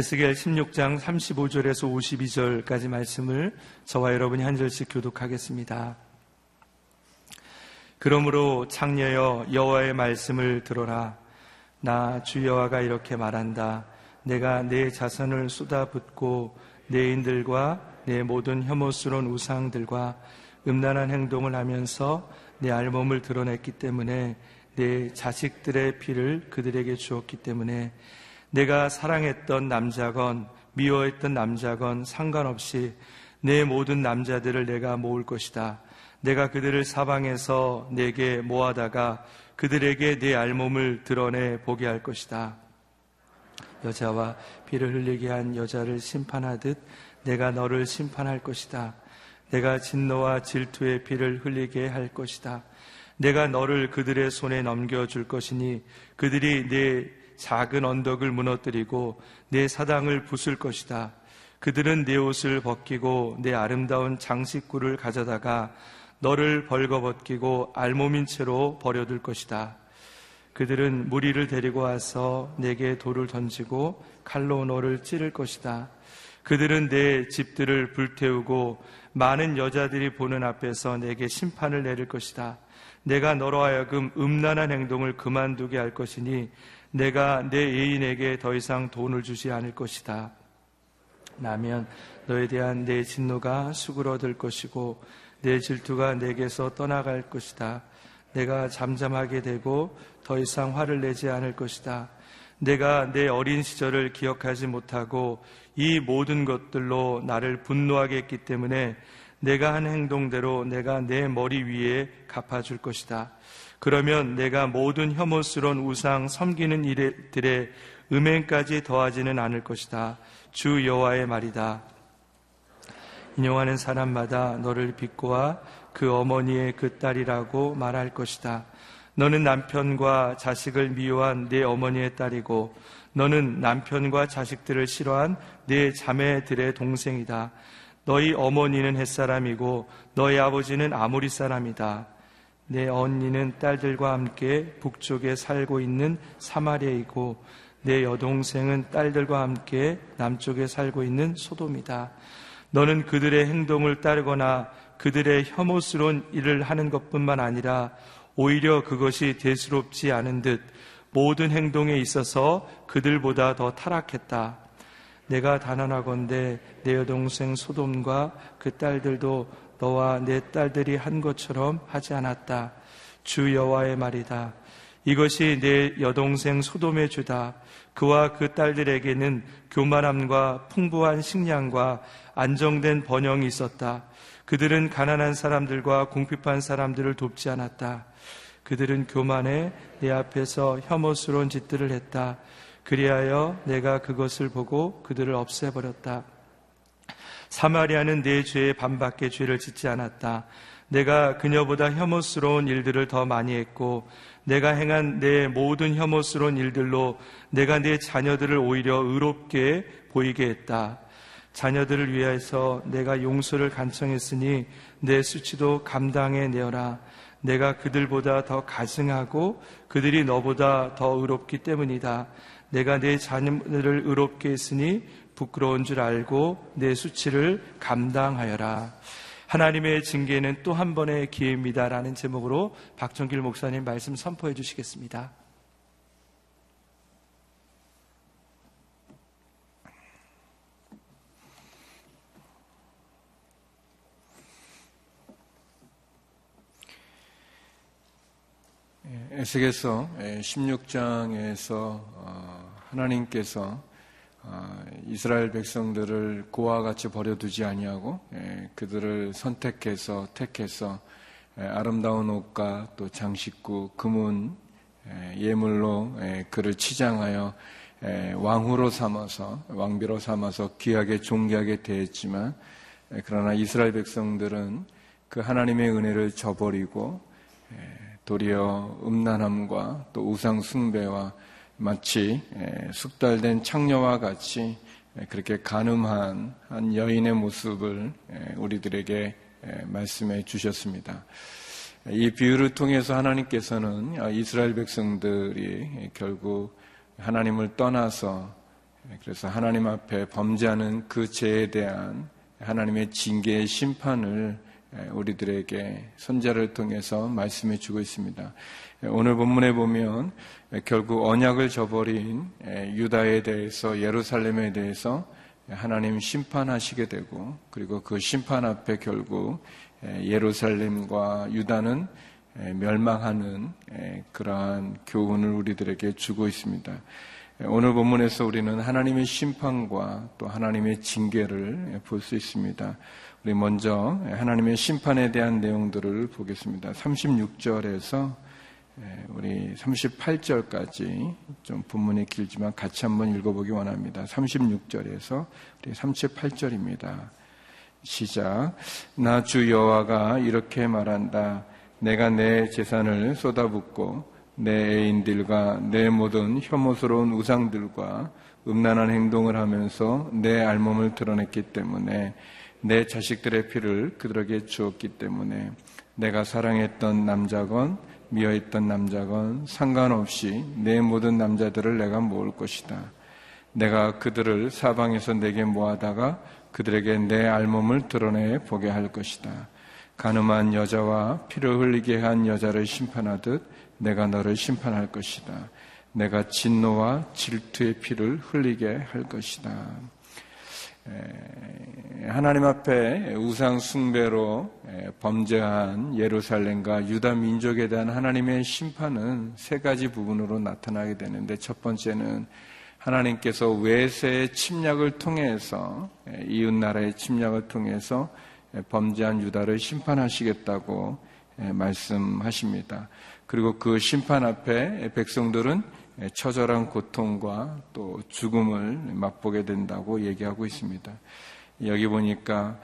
에스겔 16장 35절에서 52절까지 말씀을 저와 여러분이 한 절씩 교독하겠습니다. 그러므로 창녀여 여호와의 말씀을 들어라. 나 주여와가 이렇게 말한다. 내가 내 자선을 쏟아붓고 내 인들과 내 모든 혐오스러운 우상들과 음란한 행동을 하면서 내 알몸을 드러냈기 때문에 내 자식들의 피를 그들에게 주었기 때문에 내가 사랑했던 남자건 미워했던 남자건 상관없이 내 모든 남자들을 내가 모을 것이다. 내가 그들을 사방에서 내게 모아다가 그들에게 내 알몸을 드러내 보게 할 것이다. 여자와 피를 흘리게 한 여자를 심판하듯 내가 너를 심판할 것이다. 내가 진노와 질투의 피를 흘리게 할 것이다. 내가 너를 그들의 손에 넘겨줄 것이니 그들이 내 작은 언덕을 무너뜨리고 내 사당을 부술 것이다. 그들은 내 옷을 벗기고 내 아름다운 장식구를 가져다가 너를 벌거벗기고 알몸인 채로 버려둘 것이다. 그들은 무리를 데리고 와서 내게 돌을 던지고 칼로 너를 찌를 것이다. 그들은 내 집들을 불태우고 많은 여자들이 보는 앞에서 내게 심판을 내릴 것이다. 내가 너로 하여금 음란한 행동을 그만두게 할 것이니 내가 내 애인에게 더 이상 돈을 주지 않을 것이다. 나면 너에 대한 내 진노가 수그러들 것이고 내 질투가 내게서 떠나갈 것이다. 내가 잠잠하게 되고 더 이상 화를 내지 않을 것이다. 내가 내 어린 시절을 기억하지 못하고 이 모든 것들로 나를 분노하게 했기 때문에 내가 한 행동대로 내가 내 머리 위에 갚아줄 것이다. 그러면 내가 모든 혐오스러운 우상 섬기는 일들의 음행까지 더하지는 않을 것이다. 주 여호와의 말이다. 인용하는 사람마다 너를 비꼬아 그 어머니의 그 딸이라고 말할 것이다. 너는 남편과 자식을 미워한 내 어머니의 딸이고 너는 남편과 자식들을 싫어한 내 자매들의 동생이다. 너희 어머니는 햇사람이고 너희 아버지는 아모리 사람이다. 내 언니는 딸들과 함께 북쪽에 살고 있는 사마리아이고 내 여동생은 딸들과 함께 남쪽에 살고 있는 소돔이다. 너는 그들의 행동을 따르거나 그들의 혐오스러운 일을 하는 것뿐만 아니라 오히려 그것이 대수롭지 않은 듯 모든 행동에 있어서 그들보다 더 타락했다. 내가 단언하건대 내 여동생 소돔과 그 딸들도 너와 내 딸들이 한 것처럼 하지 않았다. 주 여호와의 말이다. 이것이 내 여동생 소돔의 주다. 그와 그 딸들에게는 교만함과 풍부한 식량과 안정된 번영이 있었다. 그들은 가난한 사람들과 궁핍한 사람들을 돕지 않았다. 그들은 교만해 내 앞에서 혐오스러운 짓들을 했다. 그리하여 내가 그것을 보고 그들을 없애버렸다. 사마리아는 내 죄에 반밖에 죄를 짓지 않았다. 내가 그녀보다 혐오스러운 일들을 더 많이 했고 내가 행한 내 모든 혐오스러운 일들로 내가 내 자녀들을 오히려 의롭게 보이게 했다. 자녀들을 위해서 내가 용서를 간청했으니 내 수치도 감당해 내어라. 내가 그들보다 더 가증하고 그들이 너보다 더 의롭기 때문이다. 내가 내 자녀들을 의롭게 했으니 부끄러운 줄 알고 내 수치를 감당하여라. 하나님의 징계는 또 한 번의 기회입니다라는 제목으로 박정길 목사님 말씀 선포해 주시겠습니다. 에스겔서 16장에서 어, 하나님께서 어, 이스라엘 백성들을 고와 같이 버려두지 아니하고 그들을 선택해서 택해서 아름다운 옷과 또 장식구, 금은 예물로 그를 치장하여 왕후로 삼아서 왕비로 삼아서 귀하게 존귀하게 대했지만 그러나 이스라엘 백성들은 그 하나님의 은혜를 저버리고 도리어 음란함과 또 우상 숭배와 마치 숙달된 창녀와 같이 그렇게 가늠한 한 여인의 모습을 우리들에게 말씀해 주셨습니다. 이 비유를 통해서 하나님께서는 이스라엘 백성들이 결국 하나님을 떠나서 그래서 하나님 앞에 범죄하는 그 죄에 대한 하나님의 징계의 심판을 우리들에게 선자를 통해서 말씀해 주고 있습니다. 오늘 본문에 보면 결국 언약을 저버린 유다에 대해서 예루살렘에 대해서 하나님 심판하시게 되고 그리고 그 심판 앞에 결국 예루살렘과 유다는 멸망하는 그러한 교훈을 우리들에게 주고 있습니다. 오늘 본문에서 우리는 하나님의 심판과 또 하나님의 징계를 볼 수 있습니다. 우리 먼저 하나님의 심판에 대한 내용들을 보겠습니다. 36절에서 우리 38절까지 좀 본문이 길지만 같이 한번 읽어보기 원합니다. 36절에서 우리 38절입니다. 시작. 나 주 여호와가 이렇게 말한다. 내가 내 재산을 쏟아붓고 내 애인들과 내 모든 혐오스러운 우상들과 음란한 행동을 하면서 내 알몸을 드러냈기 때문에 내 자식들의 피를 그들에게 주었기 때문에 내가 사랑했던 남자건 미워했던 남자건 상관없이 내 모든 남자들을 내가 모을 것이다. 내가 그들을 사방에서 내게 모아다가 그들에게 내 알몸을 드러내 보게 할 것이다. 가늠한 여자와 피를 흘리게 한 여자를 심판하듯 내가 너를 심판할 것이다. 내가 진노와 질투의 피를 흘리게 할 것이다. 하나님 앞에 우상 숭배로 범죄한 예루살렘과 유다 민족에 대한 하나님의 심판은 세 가지 부분으로 나타나게 되는데 첫 번째는 하나님께서 외세의 침략을 통해서 이웃 나라의 침략을 통해서 범죄한 유다를 심판하시겠다고 말씀하십니다. 그리고 그 심판 앞에 백성들은 처절한 고통과 또 죽음을 맛보게 된다고 얘기하고 있습니다. 여기 보니까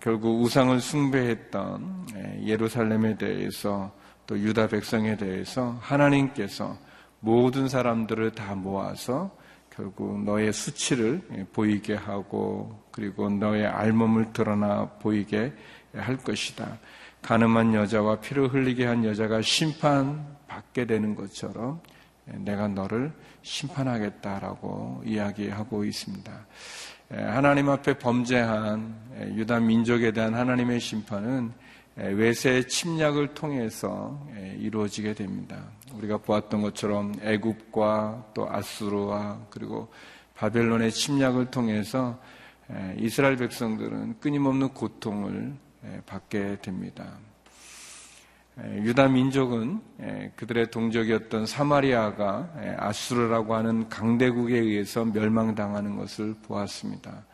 결국 우상을 숭배했던 예루살렘에 대해서 또 유다 백성에 대해서 하나님께서 모든 사람들을 다 모아서 결국 너의 수치를 보이게 하고 그리고 너의 알몸을 드러나 보이게 할 것이다. 가늠한 여자와 피를 흘리게 한 여자가 심판받게 되는 것처럼 내가 너를 심판하겠다라고 이야기하고 있습니다. 하나님 앞에 범죄한 유다 민족에 대한 하나님의 심판은 외세의 침략을 통해서 이루어지게 됩니다. 우리가 보았던 것처럼 애굽과 또 아수르와 그리고 바벨론의 침략을 통해서 이스라엘 백성들은 끊임없는 고통을 받게 됩니다. 유다 민족은 그들의 동족이었던 사마리아가 아수르라고 하는 강대국에 의해서 멸망당하는 것을 보았습니다.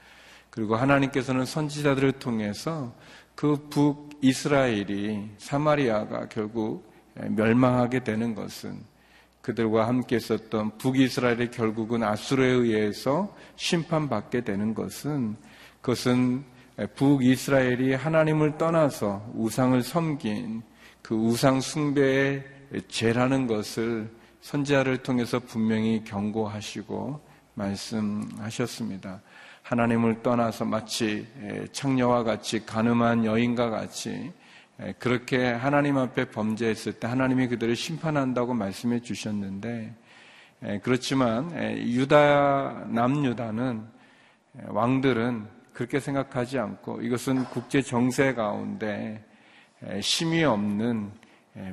그리고 하나님께서는 선지자들을 통해서 그 북이스라엘이 사마리아가 결국 멸망하게 되는 것은 그들과 함께 있었던 북이스라엘의 결국은 아수르에 의해서 심판받게 되는 것은 그것은 북이스라엘이 하나님을 떠나서 우상을 섬긴 그 우상 숭배의 죄라는 것을 선지자를 통해서 분명히 경고하시고 말씀하셨습니다. 하나님을 떠나서 마치 창녀와 같이 가늠한 여인과 같이 그렇게 하나님 앞에 범죄했을 때 하나님이 그들을 심판한다고 말씀해 주셨는데 그렇지만 유다 남유다는 왕들은 그렇게 생각하지 않고 이것은 국제 정세 가운데 심이 없는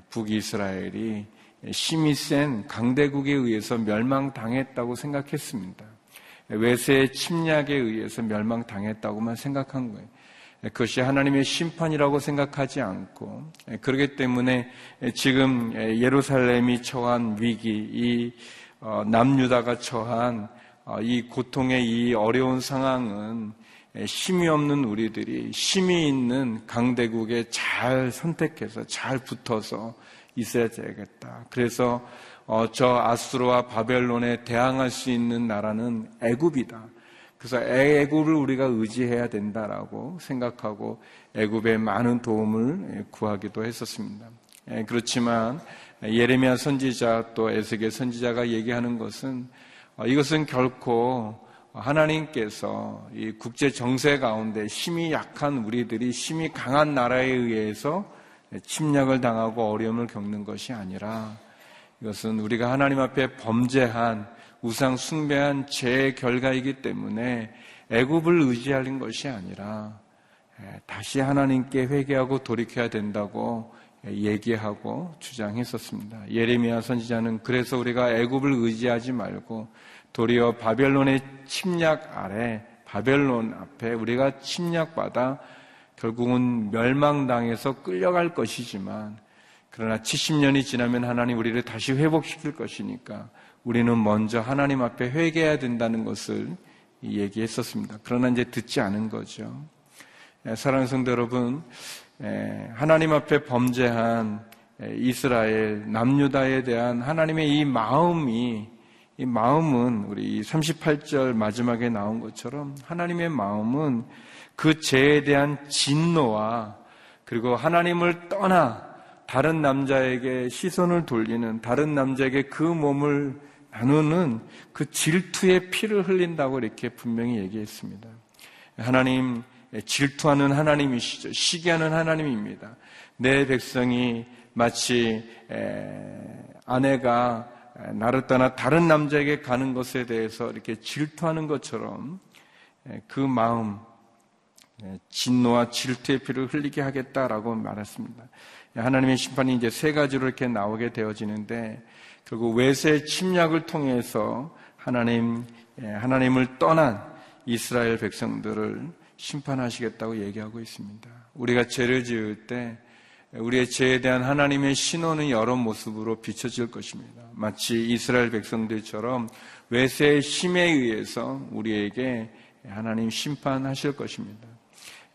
북이스라엘이 심이 센 강대국에 의해서 멸망당했다고 생각했습니다. 외세의 침략에 의해서 멸망당했다고만 생각한 거예요. 그것이 하나님의 심판이라고 생각하지 않고 그렇기 때문에 지금 예루살렘이 처한 위기, 이 어, 남유다가 처한 어, 이 고통의 이 어려운 상황은 힘이 없는 우리들이 힘이 있는 강대국에 잘 선택해서 잘 붙어서 있어야 되겠다. 그래서 어, 저 아수르와 바벨론에 대항할 수 있는 나라는 애굽이다. 그래서 애굽을 우리가 의지해야 된다라고 생각하고 애굽에 많은 도움을 구하기도 했었습니다. 예, 그렇지만 예레미야 선지자 또 에스겔 선지자가 얘기하는 것은 어, 이것은 결코 하나님께서 이 국제 정세 가운데 힘이 약한 우리들이 힘이 강한 나라에 의해서 침략을 당하고 어려움을 겪는 것이 아니라 이것은 우리가 하나님 앞에 범죄한 우상 숭배한 죄의 결과이기 때문에 애굽을 의지하는 것이 아니라 다시 하나님께 회개하고 돌이켜야 된다고 얘기하고 주장했었습니다. 예레미야 선지자는 그래서 우리가 애굽을 의지하지 말고 도리어 바벨론의 침략 아래 바벨론 앞에 우리가 침략받아 결국은 멸망당해서 끌려갈 것이지만 그러나 70년이 지나면 하나님 우리를 다시 회복시킬 것이니까 우리는 먼저 하나님 앞에 회개해야 된다는 것을 얘기했었습니다. 그러나 이제 듣지 않은 거죠. 예, 사랑하는 성도 여러분, 예, 하나님 앞에 범죄한 예, 이스라엘 남유다에 대한 하나님의 이 마음이 이 마음은 우리 38절 마지막에 나온 것처럼 하나님의 마음은 그 죄에 대한 진노와 그리고 하나님을 떠나 다른 남자에게 시선을 돌리는 다른 남자에게 그 몸을 나누는 그 질투의 피를 흘린다고 이렇게 분명히 얘기했습니다. 하나님 질투하는 하나님이시죠. 시기하는 하나님입니다. 내 백성이 마치 아내가 나를 떠나 다른 남자에게 가는 것에 대해서 이렇게 질투하는 것처럼 그 마음, 진노와 질투의 피를 흘리게 하겠다라고 말했습니다. 하나님의 심판이 이제 세 가지로 이렇게 나오게 되어지는데 결국 외세 침략을 통해서 하나님, 하나님을 떠난 이스라엘 백성들을 심판하시겠다고 얘기하고 있습니다. 우리가 죄를 지을 때 우리의 죄에 대한 하나님의 신호는 여러 모습으로 비춰질 것입니다. 마치 이스라엘 백성들처럼 외세의 힘에 의해서 우리에게 하나님 심판하실 것입니다.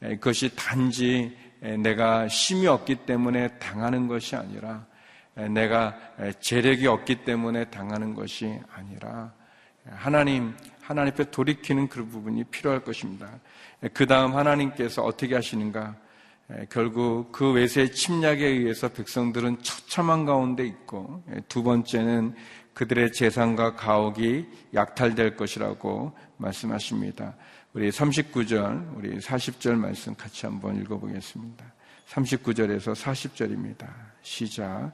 그것이 단지 내가 힘이 없기 때문에 당하는 것이 아니라 내가 재력이 없기 때문에 당하는 것이 아니라 하나님, 하나님 앞에 돌이키는 그 부분이 필요할 것입니다. 그 다음 하나님께서 어떻게 하시는가? 결국 그 외세의 침략에 의해서 백성들은 처참한 가운데 있고 두 번째는 그들의 재산과 가옥이 약탈될 것이라고 말씀하십니다. 우리 39절, 우리 40절 말씀 같이 한번 읽어보겠습니다. 39절에서 40절입니다. 시작.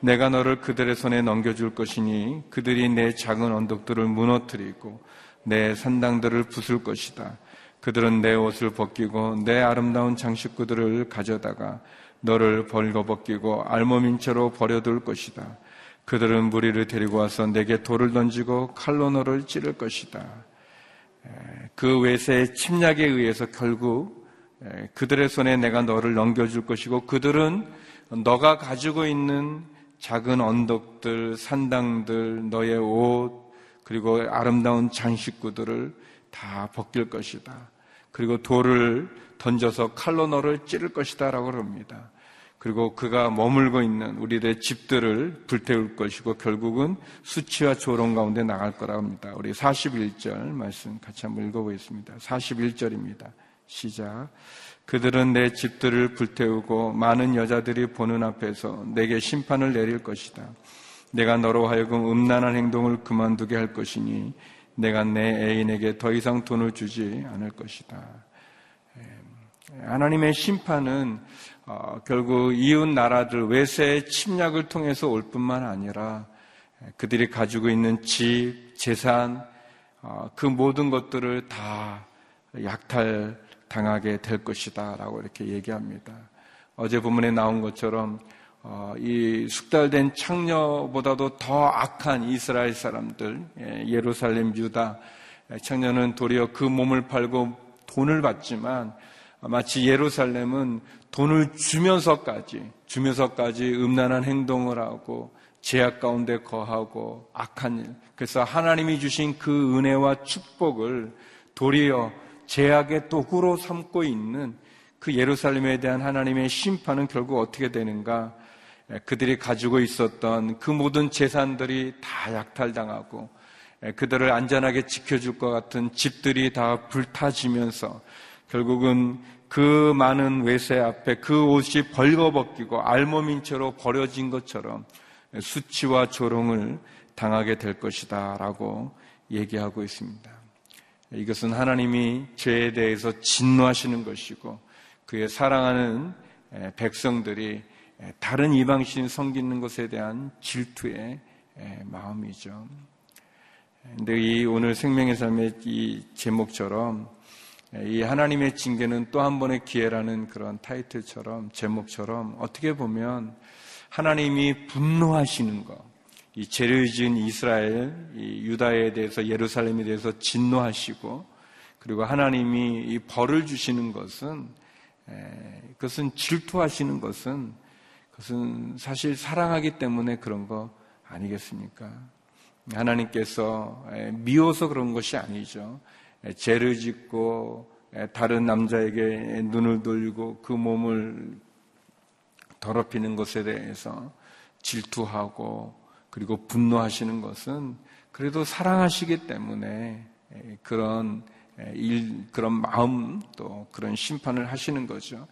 내가 너를 그들의 손에 넘겨줄 것이니 그들이 내 작은 언덕들을 무너뜨리고 내 산당들을 부술 것이다. 그들은 내 옷을 벗기고 내 아름다운 장식구들을 가져다가 너를 벌거벗기고 알몸인 채로 버려둘 것이다. 그들은 무리를 데리고 와서 내게 돌을 던지고 칼로 너를 찌를 것이다. 그 외세의 침략에 의해서 결국 그들의 손에 내가 너를 넘겨줄 것이고 그들은 너가 가지고 있는 작은 언덕들, 산당들, 너의 옷, 그리고 아름다운 장식구들을 다 벗길 것이다. 그리고 돌을 던져서 칼로 너를 찌를 것이다. 라고 그럽니다. 그리고 그가 머물고 있는 우리들의 집들을 불태울 것이고 결국은 수치와 조롱 가운데 나갈 거라고 합니다. 우리 41절 말씀 같이 한번 읽어보겠습니다. 41절입니다. 시작. 그들은 내 집들을 불태우고 많은 여자들이 보는 앞에서 내게 심판을 내릴 것이다. 내가 너로 하여금 음란한 행동을 그만두게 할 것이니 내가 내 애인에게 더 이상 돈을 주지 않을 것이다. 하나님의 심판은 어, 결국 이웃 나라들 외세의 침략을 통해서 올 뿐만 아니라 그들이 가지고 있는 집, 재산, 어, 그 모든 것들을 다 약탈 당하게 될 것이다. 라고 이렇게 얘기합니다. 어제 본문에 나온 것처럼 어, 이 숙달된 창녀보다도 더 악한 이스라엘 사람들, 예, 예루살렘 유다 창녀는 도리어 그 몸을 팔고 돈을 받지만 마치 예루살렘은 돈을 주면서까지 주면서까지 음란한 행동을 하고 제약 가운데 거하고 악한 일. 그래서 하나님이 주신 그 은혜와 축복을 도리어 제약의 도구로 삼고 있는 그 예루살렘에 대한 하나님의 심판은 결국 어떻게 되는가? 예, 그들이 가지고 있었던 그 모든 재산들이 다 약탈당하고 예, 그들을 안전하게 지켜줄 것 같은 집들이 다 불타지면서 결국은 그 많은 외세 앞에 그 옷이 벌거벗기고 알몸인 채로 버려진 것처럼 수치와 조롱을 당하게 될 것이다 라고 얘기하고 있습니다. 이것은 하나님이 죄에 대해서 진노하시는 것이고 그의 사랑하는 예, 백성들이 다른 이방 신 섬기는 것에 대한 질투의 마음이죠. 근데 이 오늘 생명의 삶의 이 제목처럼 이 하나님의 징계는 또 한 번의 기회라는 그런 타이틀처럼 제목처럼 어떻게 보면 하나님이 분노하시는 것, 이 죄를 지은 이스라엘, 이 유다에 대해서 예루살렘에 대해서 진노하시고 그리고 하나님이 이 벌을 주시는 것은 에, 그것은 질투하시는 것은 그것은 사실 사랑하기 때문에 그런 거 아니겠습니까? 하나님께서 미워서 그런 것이 아니죠. 죄를 짓고 다른 남자에게 눈을 돌리고 그 몸을 더럽히는 것에 대해서 질투하고 그리고 분노하시는 것은 그래도 사랑하시기 때문에 그런 일, 그런 마음 또 그런 심판을 하시는 거죠.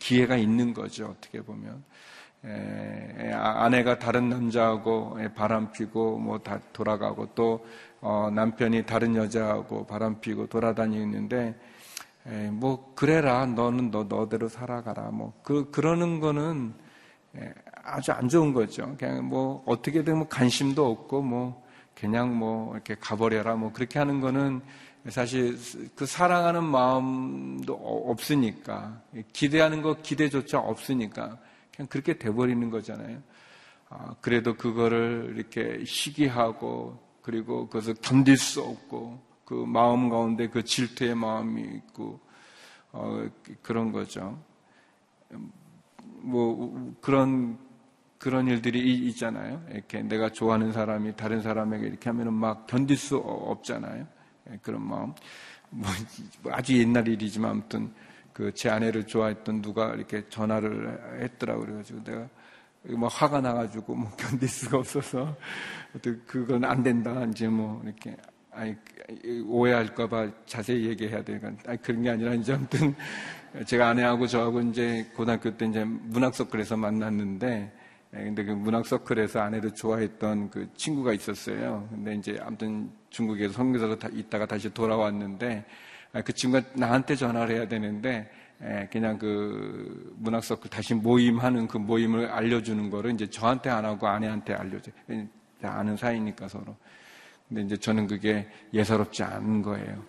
기회가 있는 거죠. 어떻게 보면. 아, 아내가 다른 남자하고 바람 피고 뭐 다 돌아가고 또 어, 남편이 다른 여자하고 바람 피고 돌아다니는데 뭐 그래라. 너는 너 너대로 살아가라. 뭐 그 그러는 거는 아주 안 좋은 거죠. 그냥 뭐 어떻게든 뭐 관심도 없고 뭐 그냥 뭐 이렇게 가버려라. 뭐 그렇게 하는 거는 사실 그 사랑하는 마음도 없으니까 기대하는 거 기대조차 없으니까 그냥 그렇게 돼버리는 거잖아요. 아, 그래도 그거를 이렇게 시기하고 그리고 그것을 견딜 수 없고 그 마음 가운데 그 질투의 마음이 있고 어, 그런 거죠. 뭐 그런 그런 일들이 있잖아요. 이렇게 내가 좋아하는 사람이 다른 사람에게 이렇게 하면은 막 견딜 수 없잖아요. 예, 그런 마음. 뭐 아주 옛날 일이지만 아무튼 그 제 아내를 좋아했던 누가 이렇게 전화를 했더라고 그래가지고 내가 뭐 화가 나가지고 뭐 견딜 수가 없어서 그건 안 된다 이제 뭐 이렇게 아니 오해할까봐 자세히 얘기해야 되니까 아니 그런 게 아니라 이제 아무튼 제가 아내하고 저하고 이제 고등학교 때 이제 문학 서클에서 만났는데 근데 그 문학 서클에서 아내를 좋아했던 그 친구가 있었어요. 근데 이제 아무튼 중국에서 선교사로 있다가 다시 돌아왔는데 아, 그 친구가 나한테 전화를 해야 되는데 그냥 그 문학 서클 다시 모임하는 그 모임을 알려주는 거를 이제 저한테 안 하고 아내한테 알려줘. 아는 사이니까 서로. 근데 이제 저는 그게 예사롭지 않은 거예요.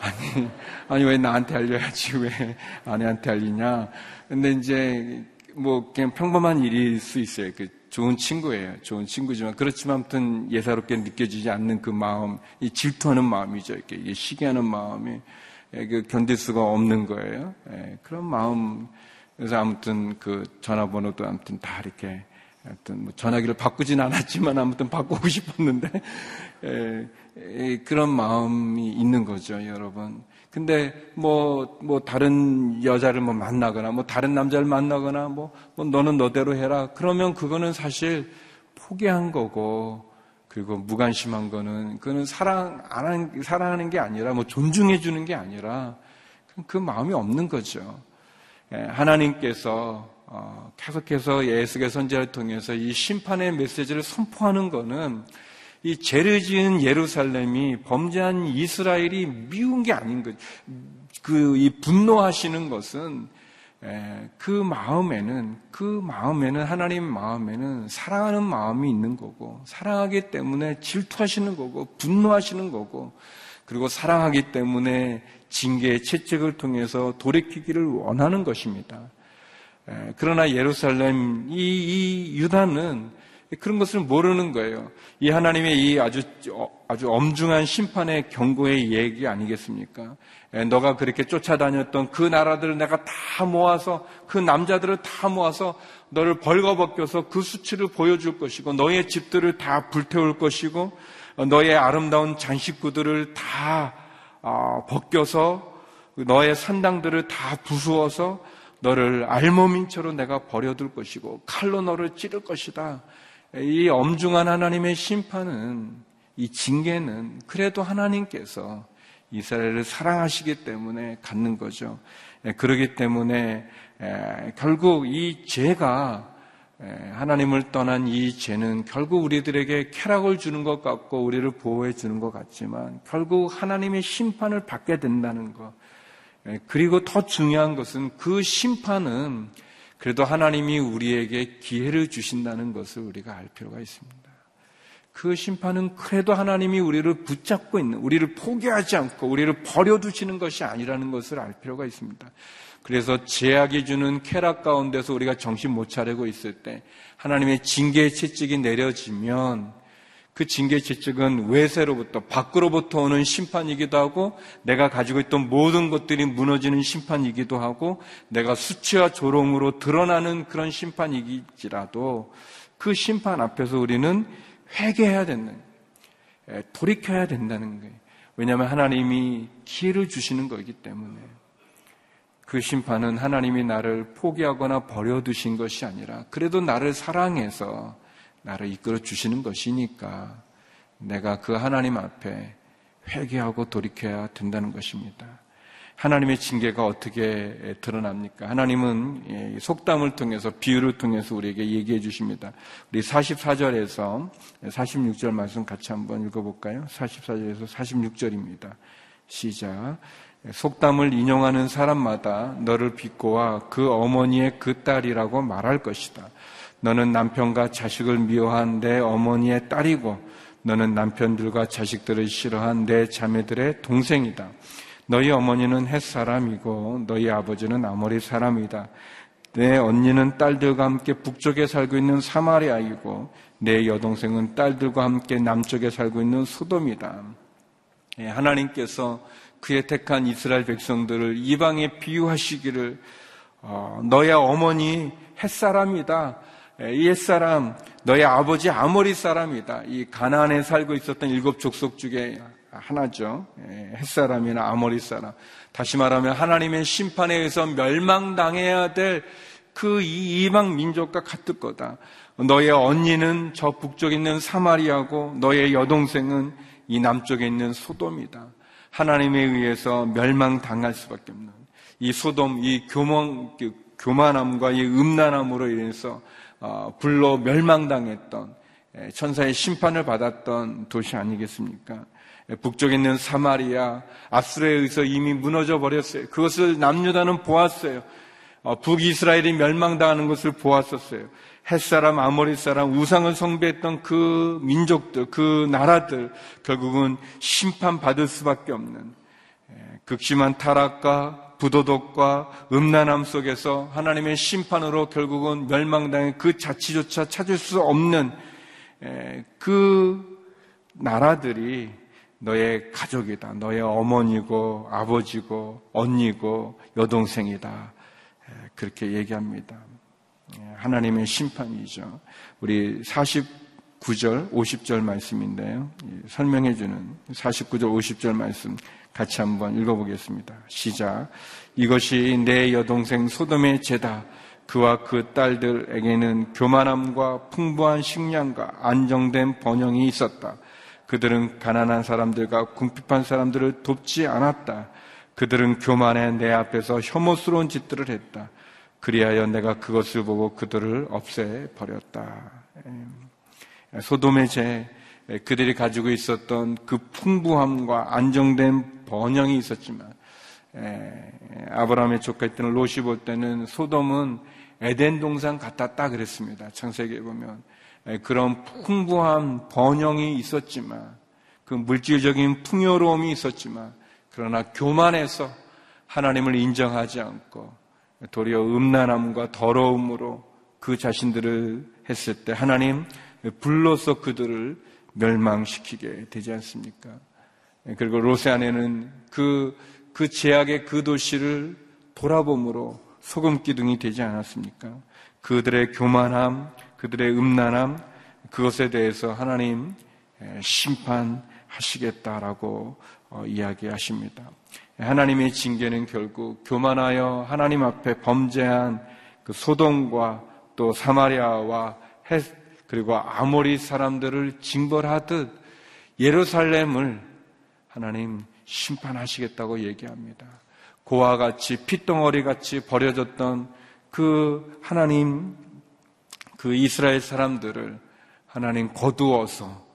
아니, 아니, 왜 나한테 알려야지, 왜 아내한테 알리냐. 근데 이제 뭐 그냥 평범한 일일 수 있어요. 그 좋은 친구예요. 좋은 친구지만 그렇지만 아무튼 예사롭게 느껴지지 않는 그 마음, 이 질투하는 마음이죠. 이렇게 시기하는 마음이 그 견딜 수가 없는 거예요. 예, 그런 마음. 그래서 아무튼 그 전화번호도 아무튼 다 이렇게 하여튼 뭐 전화기를 바꾸진 않았지만 아무튼 바꾸고 싶었는데 에, 에, 그런 마음이 있는 거죠, 여러분. 근데 뭐, 뭐 다른 여자를 뭐 만나거나 뭐 다른 남자를 만나거나 뭐, 뭐 너는 너대로 해라. 그러면 그거는 사실 포기한 거고 그리고 무관심한 거는 그거는 사랑 안 하는, 사랑하는 게 아니라 뭐 존중해 주는 게 아니라 그 마음이 없는 거죠. 예, 하나님께서 어, 계속해서 예수의 선제를 통해서 이 심판의 메시지를 선포하는 거는 이 죄를 지은 예루살렘이 범죄한 이스라엘이 미운 게 아닌 것. 그, 이 분노하시는 것은 그 마음에는, 그 마음에는, 하나님 마음에는 사랑하는 마음이 있는 거고, 사랑하기 때문에 질투하시는 거고, 분노하시는 거고, 그리고 사랑하기 때문에 징계의 채찍을 통해서 돌이키기를 원하는 것입니다. 그러나 예루살렘, 이, 이 유다는 그런 것을 모르는 거예요. 이 하나님의 이 아주 아주 엄중한 심판의 경고의 얘기 아니겠습니까? 너가 그렇게 쫓아다녔던 그 나라들을 내가 다 모아서 그 남자들을 다 모아서 너를 벌거벗겨서 그 수치를 보여줄 것이고 너의 집들을 다 불태울 것이고 너의 아름다운 장식구들을 다 아, 벗겨서 너의 산당들을 다 부수어서 너를 알몸인처럼 내가 버려둘 것이고 칼로 너를 찌를 것이다. 이 엄중한 하나님의 심판은 이 징계는 그래도 하나님께서 이스라엘을 사랑하시기 때문에 갖는 거죠. 예, 그러기 때문에 결국 이 죄가 하나님을 떠난 이 죄는 결국 우리들에게 쾌락을 주는 것 같고 우리를 보호해 주는 것 같지만 결국 하나님의 심판을 받게 된다는 것. 그리고 더 중요한 것은 그 심판은 그래도 하나님이 우리에게 기회를 주신다는 것을 우리가 알 필요가 있습니다. 그 심판은 그래도 하나님이 우리를 붙잡고 있는, 우리를 포기하지 않고 우리를 버려두시는 것이 아니라는 것을 알 필요가 있습니다. 그래서 제약이 주는 쾌락 가운데서 우리가 정신 못 차리고 있을 때 하나님의 징계의 채찍이 내려지면 그 징계 채찍은 외세로부터 밖으로부터 오는 심판이기도 하고 내가 가지고 있던 모든 것들이 무너지는 심판이기도 하고 내가 수치와 조롱으로 드러나는 그런 심판이기지라도 그 심판 앞에서 우리는 회개해야 된다. 돌이켜야 된다는 거예요. 왜냐하면 하나님이 기회를 주시는 거기 때문에 그 심판은 하나님이 나를 포기하거나 버려두신 것이 아니라 그래도 나를 사랑해서 나를 이끌어 주시는 것이니까 내가 그 하나님 앞에 회개하고 돌이켜야 된다는 것입니다. 하나님의 징계가 어떻게 드러납니까? 하나님은 속담을 통해서 비유를 통해서 우리에게 얘기해 주십니다. 우리 44절에서 46절 말씀 같이 한번 읽어볼까요? 44절에서 46절입니다. 시작. 속담을 인용하는 사람마다 너를 비꼬아 그 어머니의 그 딸이라고 말할 것이다. 너는 남편과 자식을 미워한 내 어머니의 딸이고 너는 남편들과 자식들을 싫어한 내 자매들의 동생이다. 너희 어머니는 햇 사람이고 너희 아버지는 아모리 사람이다. 내 언니는 딸들과 함께 북쪽에 살고 있는 사마리아이고 내 여동생은 딸들과 함께 남쪽에 살고 있는 소돔이다. 예, 하나님께서 그의 택한 이스라엘 백성들을 이방에 비유하시기를 어, 너의 어머니 햇사람이다. 예, 이 햇사람 너의 아버지 아모리 사람이다. 이 가나안에 살고 있었던 일곱 족속 중에 하나죠. 예, 햇사람이나 아모리 사람. 다시 말하면 하나님의 심판에 의해서 멸망당해야 될 그 이방 민족과 같을 거다. 너의 언니는 저 북쪽에 있는 사마리아고 너의 여동생은 이 남쪽에 있는 소돔이다. 하나님에 의해서 멸망당할 수밖에 없는 이 소돔, 이 교만, 교만함과 이 음란함으로 인해서 어, 불로 멸망당했던 예, 천사의 심판을 받았던 도시 아니겠습니까? 예, 북쪽에 있는 사마리아, 아수르에 의해서 이미 무너져 버렸어요. 그것을 남유다는 보았어요. 어, 북이스라엘이 멸망당하는 것을 보았었어요. 햇사람, 아모리 사람, 우상을 성배했던 그 민족들, 그 나라들, 결국은 심판받을 수밖에 없는 예, 극심한 타락과 부도덕과 음란함 속에서 하나님의 심판으로 결국은 멸망당해 그 자치조차 찾을 수 없는 예, 그 나라들이 너의 가족이다. 너의 어머니고 아버지고 언니고 여동생이다. 예, 그렇게 얘기합니다. 예, 하나님의 심판이죠. 우리 49절, 50절 말씀인데요. 설명해 주는 49절, 50절 말씀 같이 한번 읽어보겠습니다. 시작. 이것이 내 여동생 소돔의 죄다. 그와 그 딸들에게는 교만함과 풍부한 식량과 안정된 번영이 있었다. 그들은 가난한 사람들과 궁핍한 사람들을 돕지 않았다. 그들은 교만해 내 앞에서 혐오스러운 짓들을 했다. 그리하여 내가 그것을 보고 그들을 없애 버렸다. 소돔의 죄, 그들이 가지고 있었던 그 풍부함과 안정된 번영이 있었지만, 아브라함의 조카였던 롯이 볼 때는 소돔은 에덴 동산 같았다 그랬습니다. 창세기에 보면. 그런 풍부한 번영이 있었지만, 그 물질적인 풍요로움이 있었지만, 그러나 교만해서 하나님을 인정하지 않고 도리어 음란함과 더러움으로 그 자신들을 했을 때 하나님 불로서 그들을 멸망시키게 되지 않습니까? 그리고 로세 안에는 그, 그 제약의 그 도시를 돌아봄으로 소금 기둥이 되지 않았습니까? 그들의 교만함, 그들의 음란함, 그것에 대해서 하나님 심판하시겠다라고 어, 이야기하십니다. 하나님의 징계는 결국 교만하여 하나님 앞에 범죄한 그 소돔과 또 사마리아와 헷 그리고 아모리 사람들을 징벌하듯 예루살렘을 하나님 심판하시겠다고 얘기합니다. 고와 같이 핏덩어리 같이 버려졌던 그 하나님 그 이스라엘 사람들을 하나님 거두어서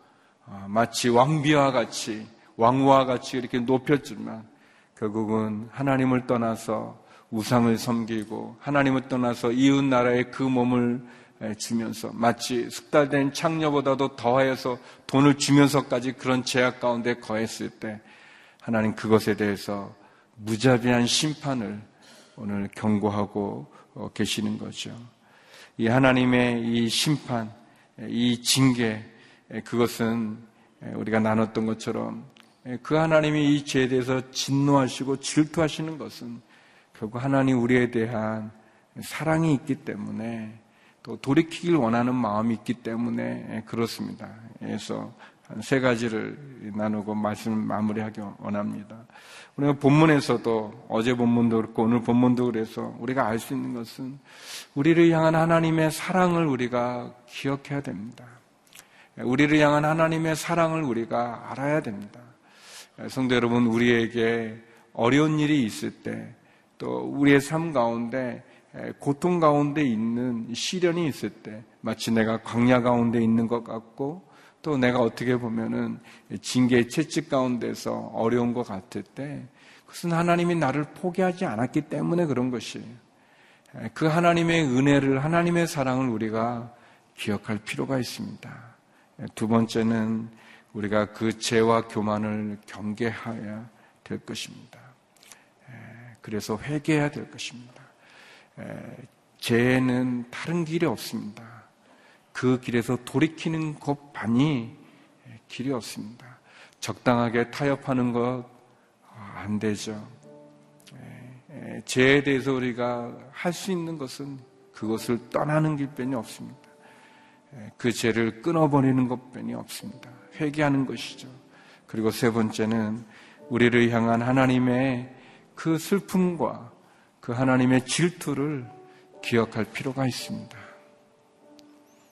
아, 마치 왕비와 같이 왕과 같이 이렇게 높였지만 결국은 하나님을 떠나서 우상을 섬기고 하나님을 떠나서 이웃 나라의 그 몸을 주면서 마치 숙달된 창녀보다도 더하여서 돈을 주면서까지 그런 제약 가운데 거했을 때 하나님 그것에 대해서 무자비한 심판을 오늘 경고하고 어, 계시는 거죠. 이 하나님의 이 심판, 이 징계, 그것은 우리가 나눴던 것처럼 그 하나님이 이 죄에 대해서 진노하시고 질투하시는 것은 결국 하나님 우리에 대한 사랑이 있기 때문에 또 돌이키길 원하는 마음이 있기 때문에 그렇습니다. 그래서 세 가지를 나누고 말씀을 마무리하기 원합니다. 우리가 본문에서도 어제 본문도 그렇고 오늘 본문도 그래서 우리가 알 수 있는 것은 우리를 향한 하나님의 사랑을 우리가 기억해야 됩니다. 우리를 향한 하나님의 사랑을 우리가 알아야 됩니다. 성도 여러분, 우리에게 어려운 일이 있을 때, 또 우리의 삶 가운데 고통 가운데 있는 시련이 있을 때, 마치 내가 광야 가운데 있는 것 같고, 또 내가 어떻게 보면은 징계 채찍 가운데서 어려운 것 같을 때, 그것은 하나님이 나를 포기하지 않았기 때문에 그런 것이에요. 그 하나님의 은혜를, 하나님의 사랑을 우리가 기억할 필요가 있습니다. 두 번째는 우리가 그 죄와 교만을 경계해야 될 것입니다. 그래서 회개해야 될 것입니다. 죄는 다른 길이 없습니다. 그 길에서 돌이키는 것만이 길이 없습니다. 적당하게 타협하는 것 안 되죠. 죄에 대해서 우리가 할 수 있는 것은 그것을 떠나는 길뿐이 없습니다. 그 죄를 끊어버리는 것뿐이 없습니다. 회개하는 것이죠. 그리고 세 번째는 우리를 향한 하나님의 그 슬픔과 그 하나님의 질투를 기억할 필요가 있습니다.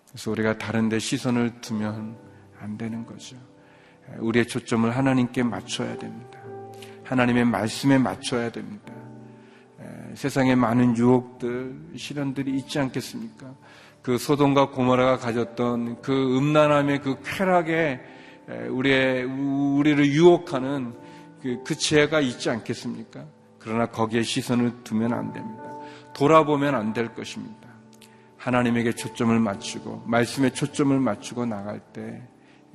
그래서 우리가 다른 데 시선을 두면 안 되는 거죠. 우리의 초점을 하나님께 맞춰야 됩니다. 하나님의 말씀에 맞춰야 됩니다. 세상에 많은 유혹들, 시련들이 있지 않겠습니까? 그 소돔과 고모라가 가졌던 그 음란함의 그 쾌락에 우리의, 우리를 유혹하는 그, 그 죄가 있지 않겠습니까? 그러나 거기에 시선을 두면 안 됩니다. 돌아보면 안 될 것입니다. 하나님에게 초점을 맞추고, 말씀에 초점을 맞추고 나갈 때,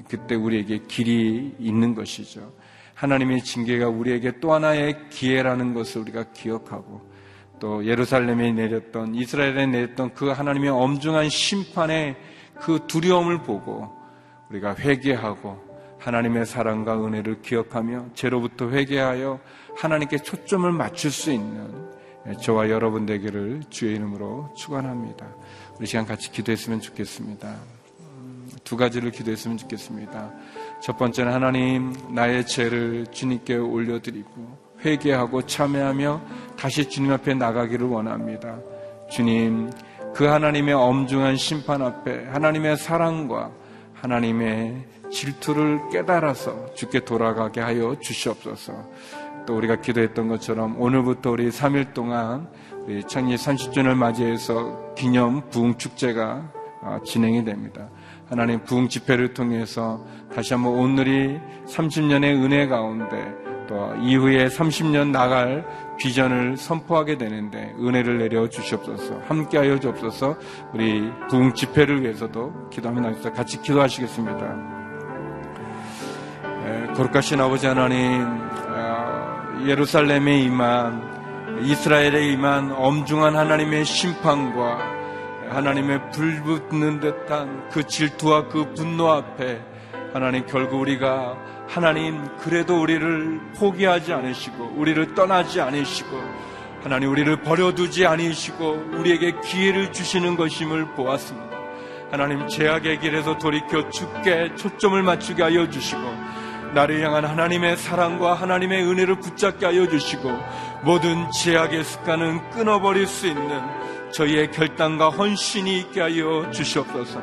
그때 우리에게 길이 있는 것이죠. 하나님의 징계가 우리에게 또 하나의 기회라는 것을 우리가 기억하고, 또 예루살렘에 내렸던 이스라엘에 내렸던 그 하나님의 엄중한 심판의 그 두려움을 보고 우리가 회개하고 하나님의 사랑과 은혜를 기억하며 죄로부터 회개하여 하나님께 초점을 맞출 수 있는 저와 여러분 되기를 주의 이름으로 축원합니다. 우리 시간 같이 기도했으면 좋겠습니다. 두 가지를 기도했으면 좋겠습니다. 첫 번째는 하나님 나의 죄를 주님께 올려드리고 회개하고 참회하며 다시 주님 앞에 나가기를 원합니다. 주님, 그 하나님의 엄중한 심판 앞에 하나님의 사랑과 하나님의 질투를 깨달아서 주께 돌아가게 하여 주시옵소서. 또 우리가 기도했던 것처럼 오늘부터 우리 3일 동안 우리 창립 30주년을 맞이해서 기념 부흥 축제가 아, 진행이 됩니다. 하나님 부흥 집회를 통해서 다시 한번 오늘이 30년의 은혜 가운데 또 이후에 30년 나갈 비전을 선포하게 되는데 은혜를 내려 주시옵소서. 함께하여 주옵소서. 우리 부흥 집회를 위해서도 나겠습니다. 같이 기도하시겠습니다. 거룩하신 아버지 하나님, 어, 예루살렘에 임한 이스라엘에 임한 엄중한 하나님의 심판과 하나님의 불붙는 듯한 그 질투와 그 분노 앞에 하나님 결국 우리가 하나님 그래도 우리를 포기하지 않으시고 우리를 떠나지 않으시고 하나님 우리를 버려두지 않으시고 우리에게 기회를 주시는 것임을 보았습니다. 하나님 제약의 길에서 돌이켜 죽게 초점을 맞추게 하여 주시고 나를 향한 하나님의 사랑과 하나님의 은혜를 붙잡게 하여 주시고 모든 제약의 습관은 끊어버릴 수 있는 저희의 결단과 헌신이 있게 하여 주시옵소서.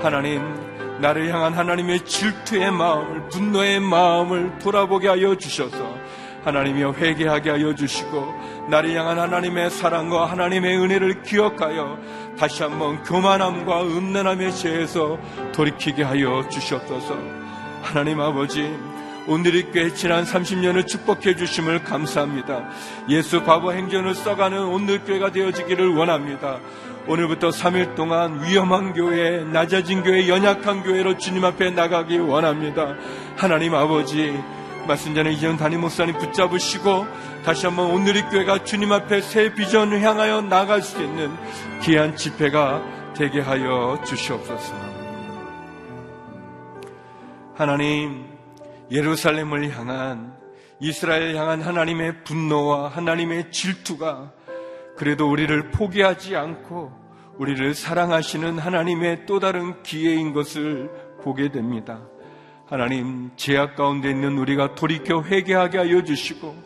하나님 나를 향한 하나님의 질투의 마음을, 분노의 마음을 돌아보게 하여 주셔서 하나님이여 회개하게 하여 주시고 나를 향한 하나님의 사랑과 하나님의 은혜를 기억하여 다시 한번 교만함과 음란함의 죄에서 돌이키게 하여 주시옵소서. 하나님 아버지, 오늘이 꽤 지난 30년을 축복해 주심을 감사합니다. 예수 바보 행전을 써가는 오늘 교회가 되어지기를 원합니다. 오늘부터 3일 동안 위험한 교회, 낮아진 교회, 연약한 교회로 주님 앞에 나가기 원합니다. 하나님 아버지, 말씀 전에 이전 담임 목사님 붙잡으시고 다시 한번 오늘의 교회가 주님 앞에 새 비전을 향하여 나갈 수 있는 귀한 집회가 되게 하여 주시옵소서. 하나님, 예루살렘을 향한 이스라엘 향한 하나님의 분노와 하나님의 질투가 그래도 우리를 포기하지 않고 우리를 사랑하시는 하나님의 또 다른 기회인 것을 보게 됩니다. 하나님, 제약 가운데 있는 우리가 돌이켜 회개하게 하여 주시고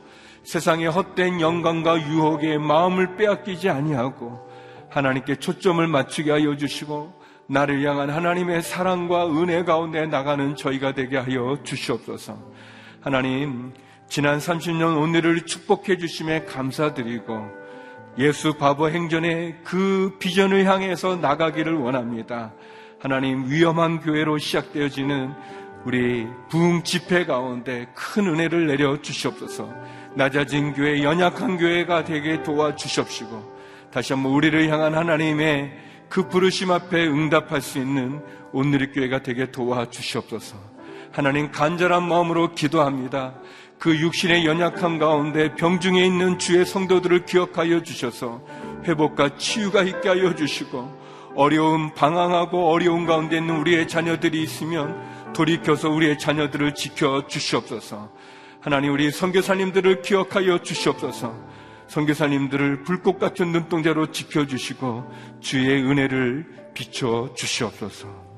세상의 헛된 영광과 유혹에 마음을 빼앗기지 아니하고 하나님께 초점을 맞추게 하여 주시고 나를 향한 하나님의 사랑과 은혜 가운데 나가는 저희가 되게 하여 주시옵소서. 하나님, 지난 30년 오늘을 축복해 주심에 감사드리고 예수 바보 행전의 그 비전을 향해서 나가기를 원합니다. 하나님 위험한 교회로 시작되어지는 우리 부흥 집회 가운데 큰 은혜를 내려 주시옵소서. 낮아진 교회, 연약한 교회가 되게 도와 주시옵시고 다시 한번 우리를 향한 하나님의 그 부르심 앞에 응답할 수 있는 오늘의 교회가 되게 도와 주시옵소서. 하나님 간절한 마음으로 기도합니다. 그 육신의 연약함 가운데 병중에 있는 주의 성도들을 기억하여 주셔서 회복과 치유가 있게 하여 주시고 어려움, 방황하고 어려운 가운데 있는 우리의 자녀들이 있으면 돌이켜서 우리의 자녀들을 지켜 주시옵소서. 하나님 우리 선교사님들을 기억하여 주시옵소서. 선교사님들을 불꽃 같은 눈동자로 지켜주시고 주의 은혜를 비춰 주시옵소서.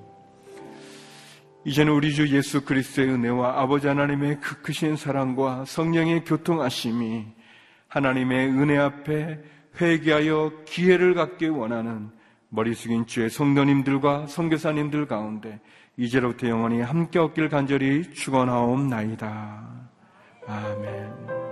이제는 우리 주 예수 그리스도의 은혜와 아버지 하나님의 그 크신 사랑과 성령의 교통하심이 하나님의 은혜 앞에 회개하여 기회를 갖기 원하는 머리 숙인 주의 성도님들과 성교사님들 가운데 이제로부터 영원히 함께 얻길 간절히 축원하옵나이다. 아멘.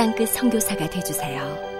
땅끝 성교사가 되주세요